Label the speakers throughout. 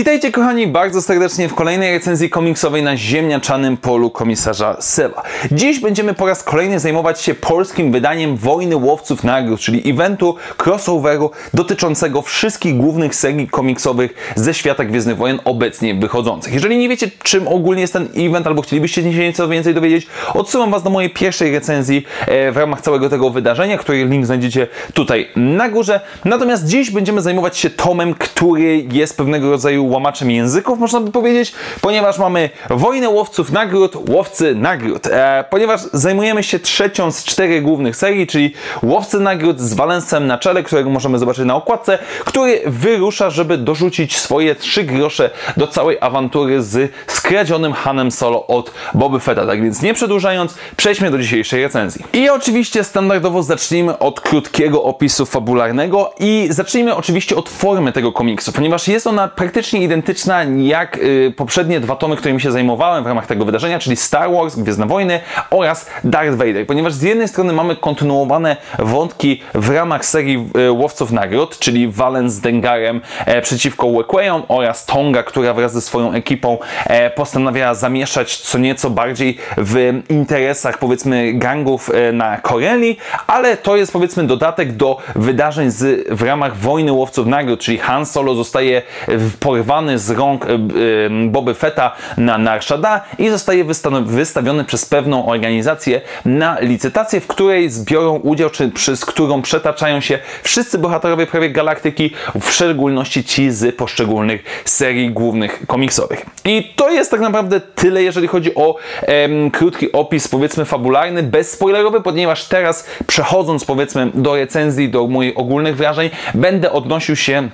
Speaker 1: Witajcie kochani bardzo serdecznie w kolejnej recenzji komiksowej na ziemniaczanym polu komisarza Seba. Dziś będziemy po raz kolejny zajmować się polskim wydaniem Wojny Łowców Nagród, czyli eventu crossoveru dotyczącego wszystkich głównych serii komiksowych ze świata Gwiezdnych Wojen obecnie wychodzących. Jeżeli nie wiecie czym ogólnie jest ten event albo chcielibyście się nieco więcej dowiedzieć, odsyłam Was do mojej pierwszej recenzji e, w ramach całego tego wydarzenia, której link znajdziecie tutaj na górze. Natomiast dziś będziemy zajmować się tomem, który jest pewnego rodzaju łamaczem języków, można by powiedzieć, ponieważ mamy wojnę łowców nagród, łowcy nagród. E, ponieważ zajmujemy się trzecią z czterech głównych serii, czyli łowcy nagród z Valensem na czele, którego możemy zobaczyć na okładce, który wyrusza, żeby dorzucić swoje trzy grosze do całej awantury z skradzionym Hanem Solo od Boby Fetta. Tak więc nie przedłużając, przejdźmy do dzisiejszej recenzji. I oczywiście standardowo zacznijmy od krótkiego opisu fabularnego i zacznijmy oczywiście od formy tego komiksu, ponieważ jest ona praktycznie praktycznie identyczna jak y, poprzednie dwa tomy, którymi się zajmowałem w ramach tego wydarzenia, czyli Star Wars, Gwiezdne Wojny oraz Darth Vader, ponieważ z jednej strony mamy kontynuowane wątki w ramach serii y, Łowców Nagród, czyli Valens z Dengarem e, przeciwko Wequayom oraz Tonga, która wraz ze swoją ekipą e, postanawiała zamieszać co nieco bardziej w interesach powiedzmy gangów e, na Koreli, ale to jest powiedzmy dodatek do wydarzeń z, w ramach Wojny Łowców Nagród, czyli Han Solo zostaje porwany wyrwany z rąk e, e, Boby Fetta na Narshada i zostaje wystawiony przez pewną organizację na licytację, w której zbiorą udział, czy przez którą przetaczają się wszyscy bohaterowie prawie galaktyki, w szczególności ci z poszczególnych serii głównych komiksowych. I to jest tak naprawdę tyle, jeżeli chodzi o em, krótki opis, powiedzmy, fabularny, bezspoilerowy, ponieważ teraz przechodząc, powiedzmy, do recenzji, do moich ogólnych wrażeń, będę odnosił się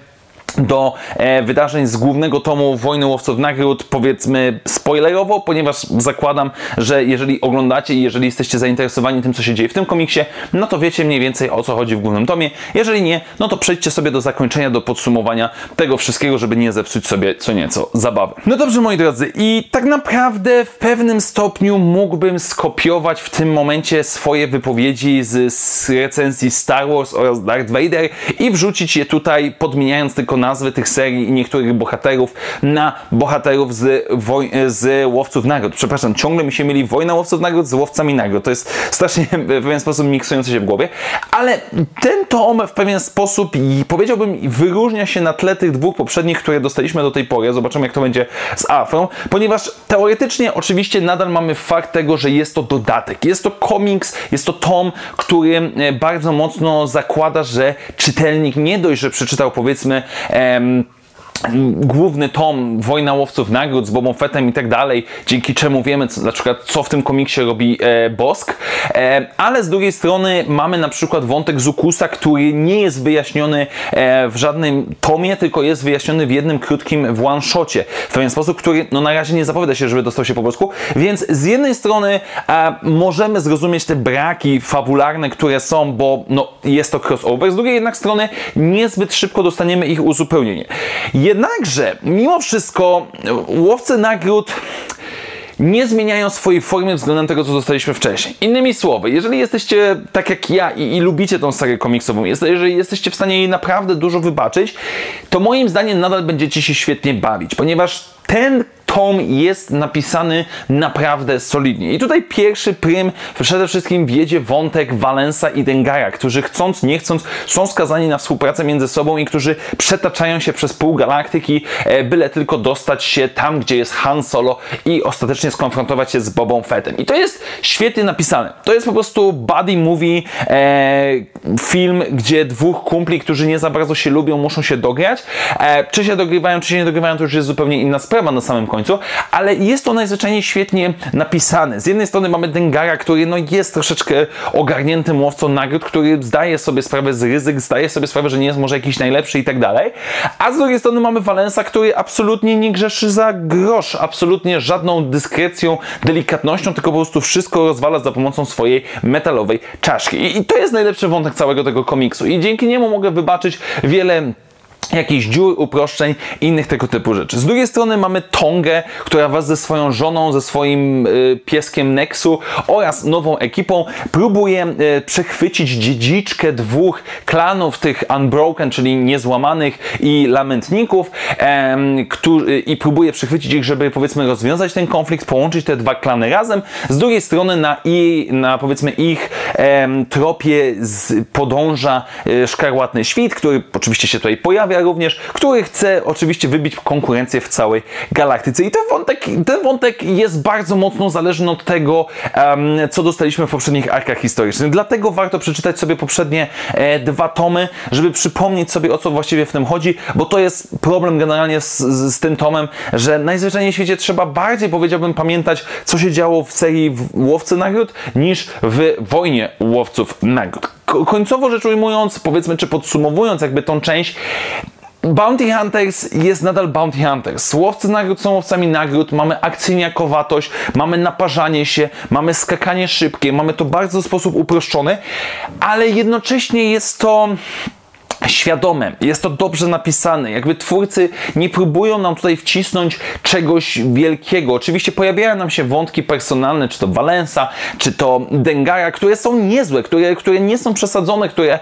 Speaker 1: do e, wydarzeń z głównego tomu Wojny Łowców Nagród, powiedzmy spoilerowo, ponieważ zakładam, że jeżeli oglądacie i jeżeli jesteście zainteresowani tym, co się dzieje w tym komiksie, no to wiecie mniej więcej o co chodzi w głównym tomie. Jeżeli nie, no to przejdźcie sobie do zakończenia, do podsumowania tego wszystkiego, żeby nie zepsuć sobie co nieco zabawy. No dobrze, moi drodzy, i tak naprawdę w pewnym stopniu mógłbym skopiować w tym momencie swoje wypowiedzi z, z recenzji Star Wars oraz Darth Vader i wrzucić je tutaj, podmieniając tylko nazwy tych serii i niektórych bohaterów na bohaterów z, woj- z Łowców Nagród. Przepraszam, ciągle mi się mieli Wojna Łowców Nagród z Łowcami Nagród. To jest strasznie w pewien sposób miksujące się w głowie, ale ten tom w pewien sposób powiedziałbym wyróżnia się na tle tych dwóch poprzednich, które dostaliśmy do tej pory. Zobaczymy jak to będzie z Afrą, ponieważ teoretycznie oczywiście nadal mamy fakt tego, że jest to dodatek. Jest to komiks, jest to tom, który e, bardzo mocno zakłada, że czytelnik nie dość, że przeczytał powiedzmy um, główny tom Wojna Łowców Nagród z Bobą Fettem i tak dalej, dzięki czemu wiemy co, na przykład co w tym komiksie robi e, Bosk, e, ale z drugiej strony mamy na przykład wątek Zukusa, który nie jest wyjaśniony e, w żadnym tomie, tylko jest wyjaśniony w jednym krótkim w one-shocie, w pewien sposób, który no na razie nie zapowiada się, żeby dostał się po polsku, więc z jednej strony e, możemy zrozumieć te braki fabularne, które są, bo no, jest to crossover, z drugiej jednak strony niezbyt szybko dostaniemy ich uzupełnienie. Jednakże, mimo wszystko, łowcy nagród nie zmieniają swojej formy względem tego, co dostaliśmy wcześniej. Innymi słowy, jeżeli jesteście tak jak ja i, i lubicie tą serię komiksową, jeżeli jesteście w stanie jej naprawdę dużo wybaczyć, to moim zdaniem nadal będziecie się świetnie bawić, ponieważ ten tom jest napisany naprawdę solidnie. I tutaj pierwszy prym przede wszystkim wiedzie wątek Valensa i Dengara, którzy chcąc, nie chcąc są skazani na współpracę między sobą i którzy przetaczają się przez pół galaktyki, e, byle tylko dostać się tam, gdzie jest Han Solo i ostatecznie skonfrontować się z Bobą Fettem. I to jest świetnie napisane. To jest po prostu buddy movie, e, film, gdzie dwóch kumpli, którzy nie za bardzo się lubią, muszą się dograć. E, czy się dogrywają, czy się nie dogrywają, to już jest zupełnie inna sprawa na samym końcu, ale jest to najzwyczajniej świetnie napisane. Z jednej strony mamy Dengara, który no, jest troszeczkę ogarniętym łowcą nagród, który zdaje sobie sprawę z ryzyk, zdaje sobie sprawę, że nie jest może jakiś najlepszy i tak dalej, a z drugiej strony mamy Valensa, który absolutnie nie grzeszy za grosz, absolutnie żadną dyskrecją, delikatnością, tylko po prostu wszystko rozwala za pomocą swojej metalowej czaszki. I, i to jest najlepszy wątek całego tego komiksu i dzięki niemu mogę wybaczyć wiele jakichś dziur, uproszczeń i innych tego typu rzeczy. Z drugiej strony mamy Tongę, która wraz ze swoją żoną, ze swoim y, pieskiem Nexu oraz nową ekipą próbuje y, przechwycić dziedziczkę dwóch klanów, tych Unbroken, czyli niezłamanych i lamentników em, którzy, i próbuje przechwycić ich, żeby powiedzmy rozwiązać ten konflikt, połączyć te dwa klany razem. Z drugiej strony na, i, na powiedzmy ich em, tropie z, podąża y, szkarłatny świt, który oczywiście się tutaj pojawia również, który chce oczywiście wybić konkurencję w całej galaktyce. I ten wątek, ten wątek jest bardzo mocno zależny od tego, co dostaliśmy w poprzednich arkach historycznych. Dlatego warto przeczytać sobie poprzednie e, dwa tomy, żeby przypomnieć sobie, o co właściwie w tym chodzi, bo to jest problem generalnie z, z, z tym tomem, że najzwyczajniej w świecie trzeba bardziej, powiedziałbym, pamiętać, co się działo w serii Łowcy Nagród, niż w Wojnie Łowców Nagród. Końcowo rzecz ujmując, powiedzmy, czy podsumowując jakby tą część, Bounty Hunters jest nadal Bounty Hunters. Łowcy nagród są łowcami nagród, mamy akcyjniakowatość, mamy naparzanie się, mamy skakanie szybkie, mamy to bardzo w sposób uproszczony, ale jednocześnie jest to świadome, jest to dobrze napisane. Jakby twórcy nie próbują nam tutaj wcisnąć czegoś wielkiego. Oczywiście pojawiają nam się wątki personalne, czy to Valensa, czy to Dengara, które są niezłe, które, które nie są przesadzone, które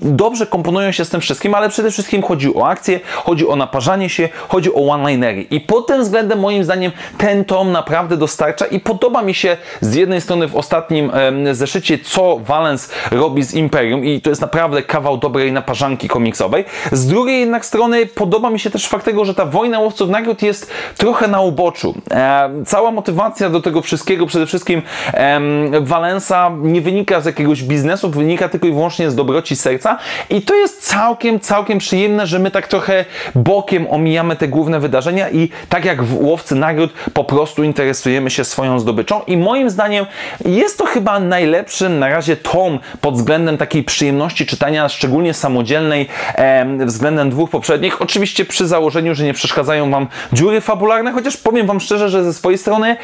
Speaker 1: dobrze komponują się z tym wszystkim, ale przede wszystkim chodzi o akcję, chodzi o naparzanie się, chodzi o one-linery. I pod tym względem moim zdaniem ten tom naprawdę dostarcza i podoba mi się z jednej strony w ostatnim em, zeszycie, co Valens robi z Imperium i to jest naprawdę kawał dobrej naparzanki komiksowej. Z drugiej jednak strony podoba mi się też fakt tego, że ta wojna łowców nagród jest trochę na uboczu. E, cała motywacja do tego wszystkiego, przede wszystkim e, Valensa nie wynika z jakiegoś biznesu, wynika tylko i wyłącznie z dobroci serca i to jest całkiem, całkiem przyjemne, że my tak trochę bokiem omijamy te główne wydarzenia i tak jak w Łowcy Nagród po prostu interesujemy się swoją zdobyczą i moim zdaniem jest to chyba najlepszy na razie tom pod względem takiej przyjemności czytania, szczególnie względem dwóch poprzednich. Oczywiście przy założeniu, że nie przeszkadzają Wam dziury fabularne, chociaż powiem Wam szczerze, że ze swojej strony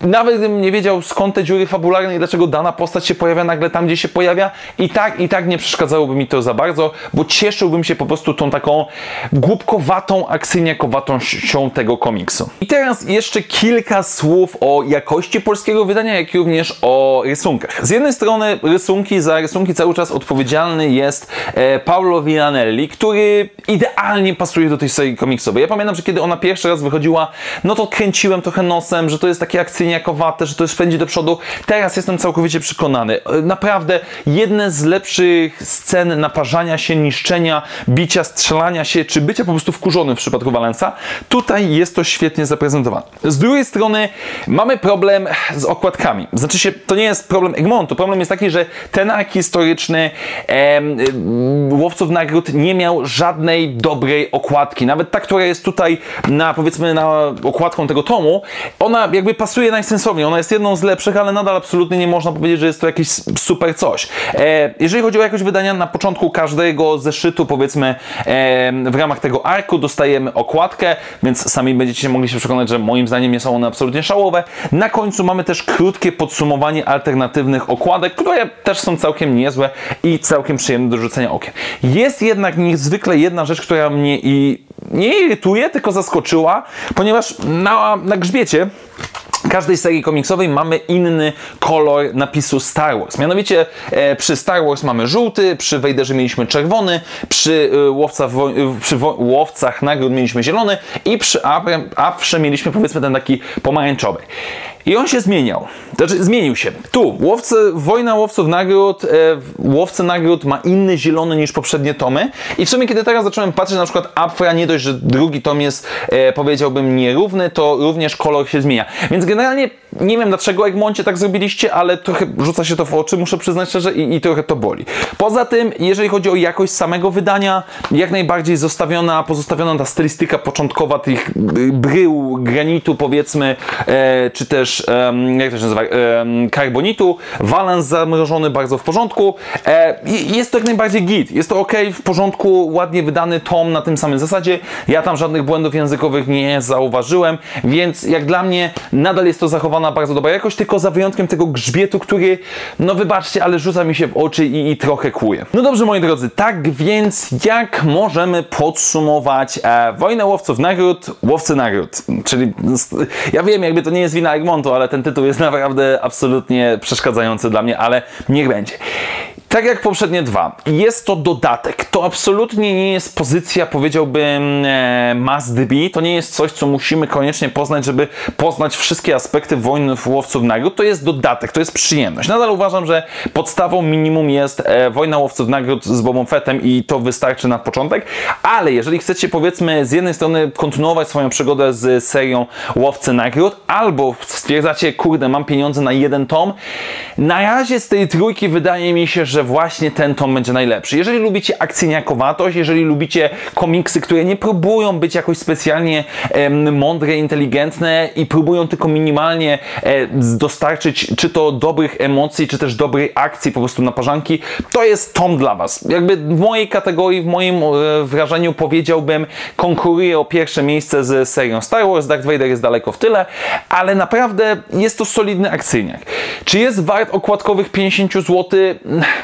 Speaker 1: nawet gdybym nie wiedział skąd te dziury fabularne i dlaczego dana postać się pojawia nagle tam, gdzie się pojawia, i tak, i tak nie przeszkadzałoby mi to za bardzo, bo cieszyłbym się po prostu tą taką głupkowatą, akcyjniakowatą sią tego komiksu. I teraz jeszcze kilka słów o jakości polskiego wydania, jak również o rysunkach. Z jednej strony rysunki, za rysunki cały czas odpowiedzialny jest e, Paul Paolo Villanelli, który idealnie pasuje do tej serii komiksowej. Ja pamiętam, że kiedy ona pierwszy raz wychodziła, no to kręciłem trochę nosem, że to jest takie akcyjniakowate, że to jest pędzi do przodu. Teraz jestem całkowicie przekonany. Naprawdę jedne z lepszych scen naparzania się, niszczenia, bicia, strzelania się, czy bycia po prostu wkurzonym w przypadku Valensa. Tutaj jest to świetnie zaprezentowane. Z drugiej strony mamy problem z okładkami. Znaczy się, to nie jest problem Egmontu. Problem jest taki, że ten ark historyczny em, łowców nagród nie miał żadnej dobrej okładki. Nawet ta, która jest tutaj na powiedzmy na okładką tego tomu, ona jakby pasuje najsensowniej. Ona jest jedną z lepszych, ale nadal absolutnie nie można powiedzieć, że jest to jakieś super coś. E, jeżeli chodzi o jakość wydania, na początku każdego zeszytu, powiedzmy e, w ramach tego arku dostajemy okładkę, więc sami będziecie mogli się przekonać, że moim zdaniem nie są one absolutnie szałowe. Na końcu mamy też krótkie podsumowanie alternatywnych okładek, które też są całkiem niezłe i całkiem przyjemne do rzucenia okiem. Jest jednak niezwykle jedna rzecz, która mnie i nie irytuje, tylko zaskoczyła, ponieważ na, na grzbiecie każdej serii komiksowej mamy inny kolor napisu Star Wars. Mianowicie e, przy Star Wars mamy żółty, przy Vaderze mieliśmy czerwony, przy, e, łowca e, przy łowcach nagród mieliśmy zielony i przy Afrze mieliśmy powiedzmy ten taki pomarańczowy. I on się zmieniał. Znaczy, zmienił się. Tu, łowcy, Wojna Łowców Nagród, e, Łowcy Nagród ma inny zielony niż poprzednie tomy. I w sumie, kiedy teraz zacząłem patrzeć, na przykład Afra, nie dość, że drugi tom jest, e, powiedziałbym, nierówny, to również kolor się zmienia. Więc generalnie nie wiem dlaczego Egmoncie tak zrobiliście, ale trochę rzuca się to w oczy, muszę przyznać szczerze, i, i trochę to boli. Poza tym, jeżeli chodzi o jakość samego wydania, jak najbardziej zostawiona, pozostawiona ta stylistyka początkowa tych brył, granitu powiedzmy, e, czy też, e, jak to się nazywa, e, karbonitu, walans zamrożony bardzo w porządku. E, jest to jak najbardziej git, jest to ok, w porządku, ładnie wydany tom na tym samym zasadzie. Ja tam żadnych błędów językowych nie zauważyłem, więc jak dla mnie nadal jest to zachowana bardzo dobra jakość, tylko za wyjątkiem tego grzbietu, który, no wybaczcie, ale rzuca mi się w oczy i, i trochę kłuje. No dobrze, moi drodzy, tak więc jak możemy podsumować e, Wojnę Łowców Nagród, Łowcy Nagród, czyli ja wiem, jakby to nie jest wina Egmontu, ale ten tytuł jest naprawdę absolutnie przeszkadzający dla mnie, ale niech będzie. Tak jak poprzednie dwa, jest to dodatek. To absolutnie nie jest pozycja, powiedziałbym, e, must be. To nie jest coś, co musimy koniecznie poznać, żeby poznać wszystkie aspekty wojny łowców nagród. To jest dodatek, to jest przyjemność. Nadal uważam, że podstawą minimum jest e, wojna łowców nagród z Bobą Fettem i to wystarczy na początek. Ale jeżeli chcecie, powiedzmy, z jednej strony kontynuować swoją przygodę z serią Łowcy Nagród, albo stwierdzacie, kurde, mam pieniądze na jeden tom, na razie z tej trójki wydaje mi się, że właśnie ten tom będzie najlepszy. Jeżeli lubicie akcyjniakowatość, jeżeli lubicie komiksy, które nie próbują być jakoś specjalnie em, mądre, inteligentne i próbują tylko minimalnie e, dostarczyć czy to dobrych emocji, czy też dobrej akcji po prostu na parzanki, to jest tom dla Was. Jakby w mojej kategorii, w moim e, wrażeniu powiedziałbym, konkuruje o pierwsze miejsce z serią Star Wars. Darth Vader jest daleko w tyle, ale naprawdę jest to solidny akcyjniak. Czy jest wart okładkowych 50 zł?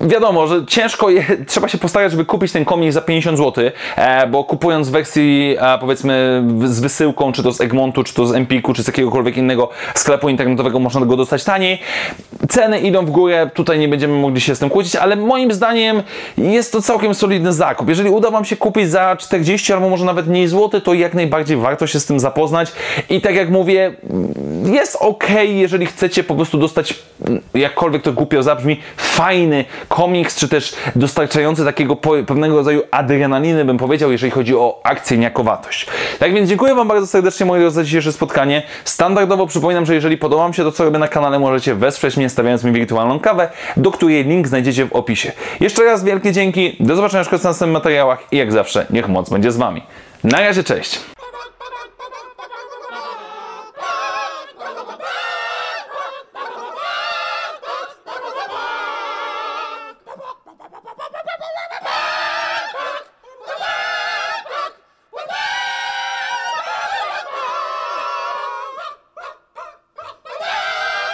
Speaker 1: wiadomo, że ciężko je, trzeba się postarać, żeby kupić ten komik za 50 zł, e, bo kupując w wersji e, powiedzmy z wysyłką, czy to z Egmontu, czy to z Empiku, czy z jakiegokolwiek innego sklepu internetowego można go dostać taniej. Ceny idą w górę, tutaj nie będziemy mogli się z tym kłócić, ale moim zdaniem jest to całkiem solidny zakup. Jeżeli uda Wam się kupić za 40 albo może nawet mniej złoty, to jak najbardziej warto się z tym zapoznać i tak jak mówię, jest ok, jeżeli chcecie po prostu dostać, jakkolwiek to głupio zabrzmi, fajny komiks, czy też dostarczający takiego pewnego rodzaju adrenaliny, bym powiedział, jeżeli chodzi o akcyjniakowatość. Tak więc dziękuję Wam bardzo serdecznie, moi za dzisiejsze spotkanie. Standardowo przypominam, że jeżeli podoba Wam się to, co robię na kanale, możecie wesprzeć mnie stawiając mi wirtualną kawę, do której link znajdziecie w opisie. Jeszcze raz wielkie dzięki, do zobaczenia w następnych materiałach i jak zawsze, niech moc będzie z Wami. Na razie, cześć!